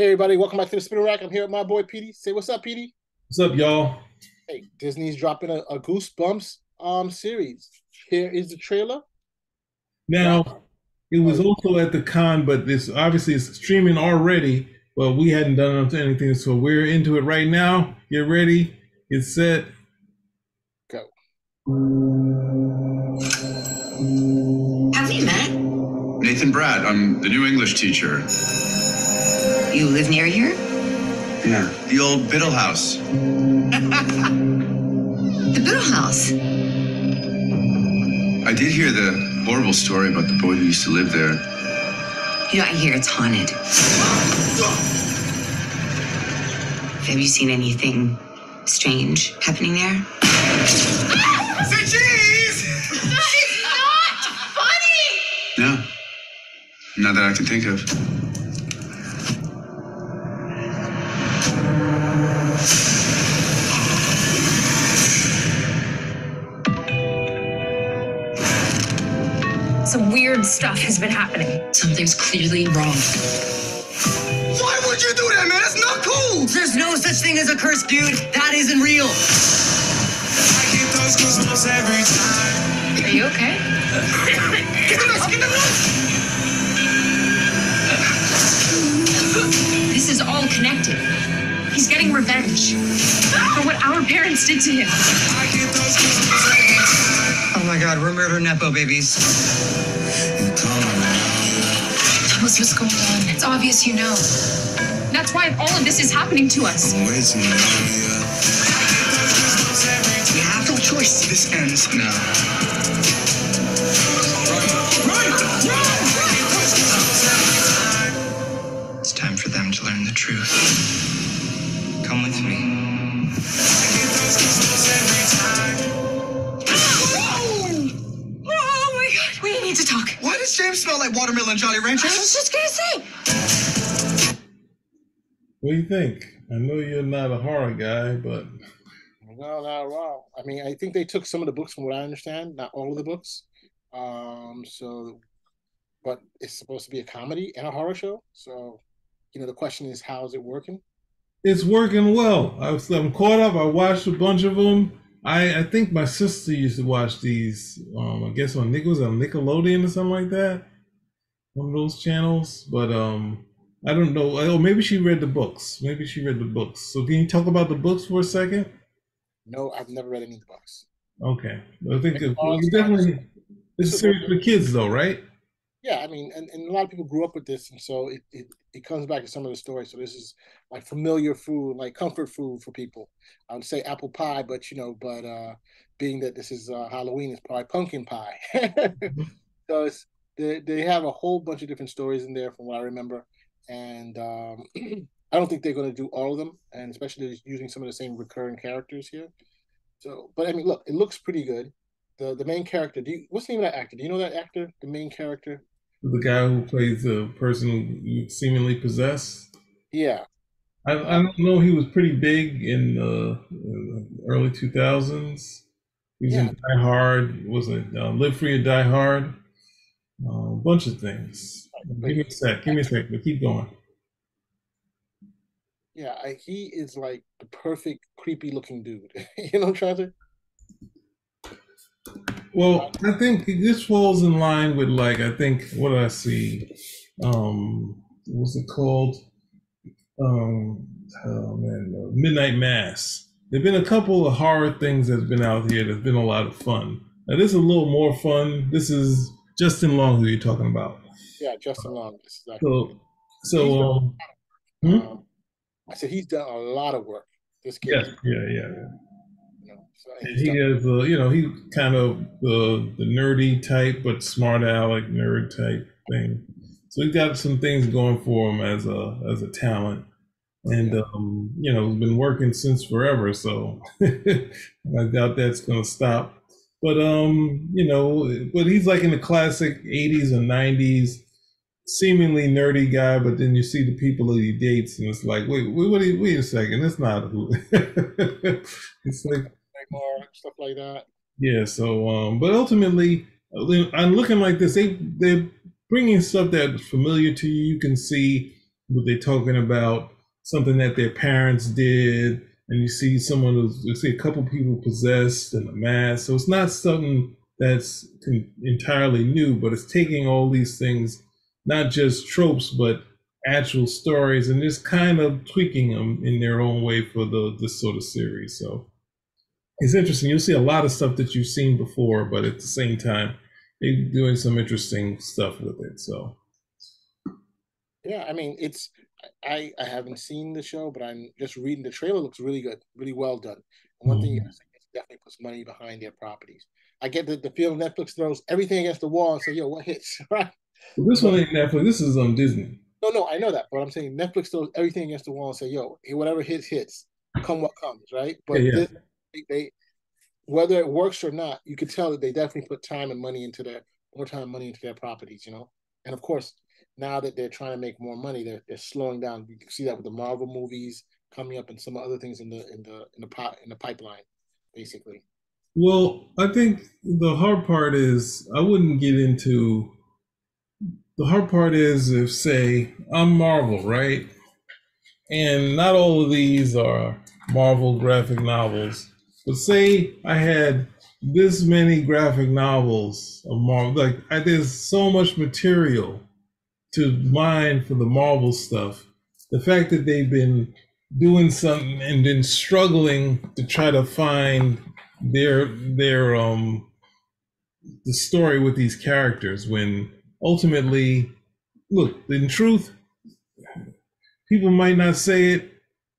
Hey everybody, welcome back to the Spinner Rack. I'm here with my boy Petey. Say what's up, Petey. What's up, y'all? Hey, Disney's dropping a, a Goosebumps um series. Here is the trailer. Now, it was also at the con, but this obviously is streaming already. But we hadn't done anything, so we're into it right now. Get ready, get set, go. Have you met? Nathan Bratt, I'm the new English teacher. You live near here? Yeah. The old Biddle House. The Biddle House. I did hear the horrible story about the boy who used to live there. You know, I hear it's haunted. Have you seen anything strange happening there? Ah! Say cheese! It's not funny! No. Not that I can think of. Some weird stuff has been happening. Something's clearly wrong. Why would you do that, man? That's not cool! There's no such thing as a curse, dude. That isn't real. I get those goosebumps every time. Are you okay? Get the nuts, get the nuts! This is all connected. He's getting revenge for what our parents did to him. I get those goosebumps every time. Oh my god, we're murder Nepo babies. You call me. Tell us what's going on. It's obvious you know. That's why all of this is happening to us. I'm way too young, yeah. I get those goosebumps every time. You have no choice. This ends now. Truth. Come with me. Oh my god. We need to talk. Why does James smell like watermelon Jolly Rancher? I was just gonna say. What do you think? I know you're not a horror guy, but No, not at all. I mean, I think they took some of the books from what I understand, not all of the books. Um, so but it's supposed to be a comedy and a horror show. So, you know, the question is how is it working? it's working well. I was, I'm caught up. I watched a bunch of them. I, I think my sister used to watch these. Um, I guess on Nick was on Nickelodeon or something like that, one of those channels. But um, I don't know. Oh, maybe she read the books. Maybe she read the books. So can you talk about the books for a second? No, I've never read any of the books. Okay, I think it, it's definitely it's a series for kids though, right? Yeah, I mean, and, and a lot of people grew up with this, and so it, it, it comes back to some of the stories. So this is like familiar food, like comfort food for people. I would say apple pie, but you know, but uh being that this is uh, Halloween, it's probably pumpkin pie. so it's they they have a whole bunch of different stories in there from what I remember, and um I don't think they're going to do all of them, and especially using some of the same recurring characters here. So, but I mean, look, it looks pretty good. The the main character, do you, what's the name of that actor? Do you know that actor? The main character? The guy who plays the person who seemingly possessed. Yeah, I, I don't know. He was pretty big in the uh, early 2000s. He was Yeah. in Die Hard. Was it uh, Live Free or Die Hard? Uh, a bunch of things. Give me a sec. Give me a sec. But keep going. yeah. I, he is like the perfect creepy looking dude. you know what I'm trying to? Well, I think this falls in line with like I think what I see? Um, what's it called? Um, oh man, uh, Midnight Mass. There've been a couple of horror things that's been out here that's been a lot of fun. Now this is a little more fun. This is Justin Long who you're talking about. Yeah, Justin Long. This is exactly. So, so um, hmm? Um, I said he's done a lot of work. This kid, yeah, yeah, yeah. yeah. You know, so And he is, uh, you know, he's kind of the the nerdy type, but smart aleck nerd type thing. So he's got some things going for him as a as a talent, and um, you know, he's been working since forever. So I doubt that's going to stop. But um, you know, but he's like in the classic '80s and '90s, seemingly nerdy guy. But then you see the people that he dates, and it's like, wait, wait, wait, wait a second, that's not who. it's like more stuff like that. yeah, so um, but ultimately, I'm looking like this. They they're bringing stuff that's familiar to you. You can see what they're talking about something that their parents did, and you see someone who's you see a couple people possessed and a mask. So it's not something that's entirely new, but it's taking all these things, not just tropes, but actual stories, and just kind of tweaking them in their own way for the this sort of series. So it's interesting. You'll see a lot of stuff that you've seen before, but at the same time, they're doing some interesting stuff with it. So yeah, I mean, it's I I haven't seen the show, but I'm just reading the trailer. Looks really good, really well done. And one mm-hmm. thing you say, definitely puts money behind their properties. I get the, the feeling Netflix throws everything against the wall and say, "Yo, what hits?" right? Well, this one ain't Netflix. This is on Disney. No, no, I know that, but I'm saying Netflix throws everything against the wall and say, "Yo, whatever hits, hits. Come what comes." Right? But yeah, yeah. They, whether it works or not, you could tell that they definitely put time and money into their more time and money into their properties. You know, and of course, now that they're trying to make more money, they're they're slowing down. You can see that with the Marvel movies coming up and some other things in the in the in the pot in the pipeline, basically. Well, I think the hard part is I wouldn't get into the hard part is if say I'm Marvel, right? And not all of these are Marvel graphic novels. But say I had this many graphic novels of Marvel, like I, there's so much material to mine for the Marvel stuff. The fact that they've been doing something and then struggling to try to find their their um the story with these characters when ultimately look in truth people might not say it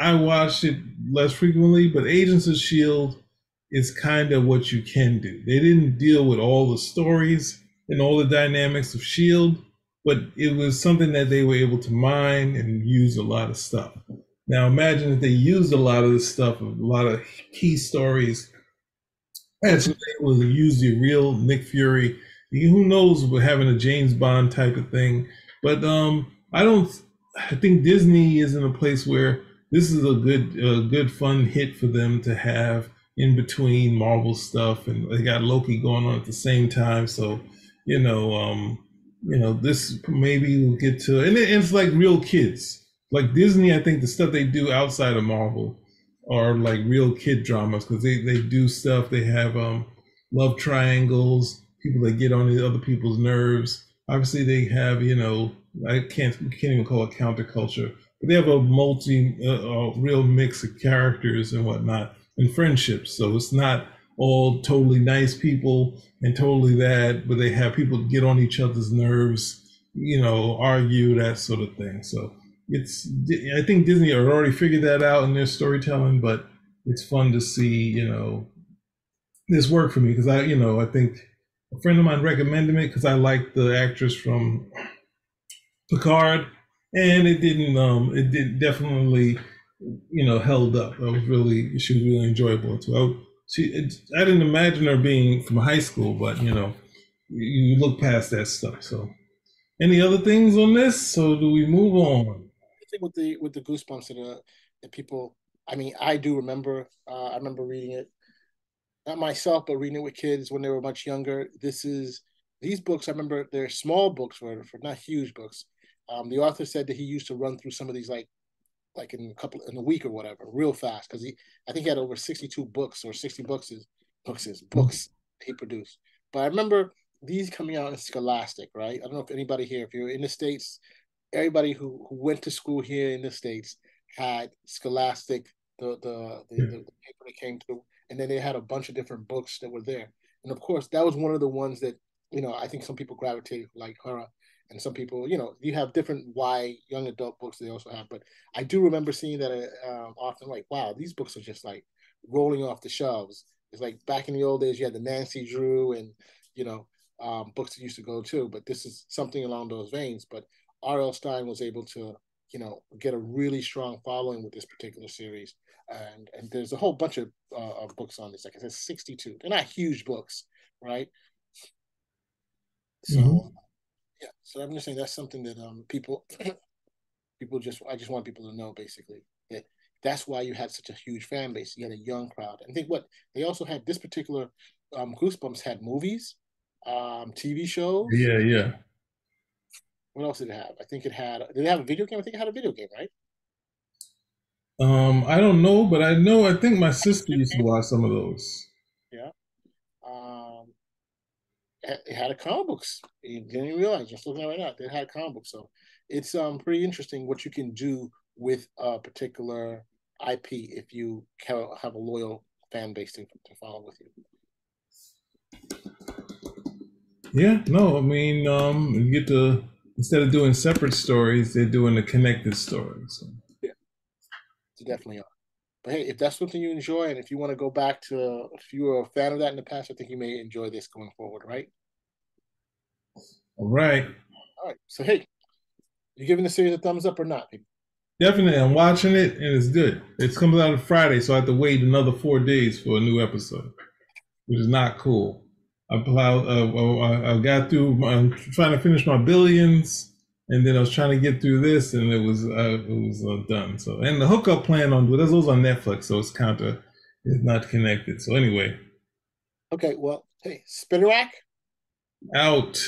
i watched it less frequently but agents of shield is kind of what you can do they didn't deal with all the stories and all the dynamics of shield but it was something that they were able to mine and use a lot of stuff now imagine if they used a lot of this stuff a lot of key stories and so they to use the real nick fury who knows with having a James Bond type of thing. But um, I don't. I think Disney is in a place where this is a good, a good fun hit for them to have in between Marvel stuff, and they got Loki going on at the same time. So, you know, um, you know, this maybe we'll get to, and it's like real kids. Like Disney, I think the stuff they do outside of Marvel are like real kid dramas because they they do stuff. They have um love triangles people that get on the other people's nerves. Obviously, they have you know I can't can't even call it counterculture, they have a multi uh, a real mix of characters and whatnot and friendships. So it's not all totally nice people and totally that, but they have people get on each other's nerves, you know, argue that sort of thing. So it's I think Disney had already figured that out in their storytelling, but it's fun to see you know this work for me because I you know I think a friend of mine recommended me because I like the actress from Picard, and it didn't. Um, it did definitely, you know, held up. I was really, she was really enjoyable too. I, she, it, I didn't imagine her being from high school, but you know, you, look past that stuff. So, any other things on this? So, do we move on? I think with the with the goosebumps that uh, that people. I mean, I do remember. Uh, I remember reading it not myself, but reading it with kids when they were much younger. This is these books. I remember they're small books for, for not huge books. Um, the author said that he used to run through some of these like like in a couple in a week or whatever, real fast because he I think he had over sixty two books or sixty books is books is books he produced. But I remember these coming out in Scholastic, right? I don't know if anybody here, if you're in the states, everybody who, who went to school here in the states had Scholastic, the the the, the, the paper that came through and then they had a bunch of different books that were there. And of course, that was one of the ones that you know I think some people gravitated like her, and some people you know you have different Y young adult books they also have. But I do remember seeing that uh, often like wow these books are just like rolling off the shelves. It's like back in the old days you had the Nancy Drew and you know um, books that used to go too. But this is something along those veins. But R.L. Stine was able to you know get a really strong following with this particular series and and there's a whole bunch of, uh, of books on this like i said 62 they're not huge books right so mm-hmm. Yeah so i'm just saying that's something that um people people just i just want people to know basically that that's why you had such a huge fan base you had a young crowd and I think what they also had this particular um goosebumps had movies um tv shows yeah yeah What else did it have? I think it had. Did it have a video game? I think it had a video game, right? Um, I don't know, but I know I think my sister used to watch some of those. Um, it it had a comic books. You didn't even realize. Just looking at it right now, they had a comic book. So it's um pretty interesting what you can do with a particular IP if you have, a loyal fan base to, to follow with you. Yeah, no, I mean, um, you get to instead of doing separate stories, they're doing a connected story. So. They definitely are. But hey, if that's something you enjoy, and if you want to go back to, if you were a fan of that in the past, I think you may enjoy this going forward, right? All right, All right. So hey, you giving the series a thumbs up or not? definitely, I'm watching it and it's good. It's comes out on Friday, so I have to wait another four days for a new episode, which is not cool. I plowed, uh, I got through. My, I'm trying to finish my billions, and then I was trying to get through this, and it was uh, it was uh, done. So, and the hookup plan on this was on Netflix, so it's kind of it's not connected. So anyway, Okay. Well, hey, Spinner Rack. out.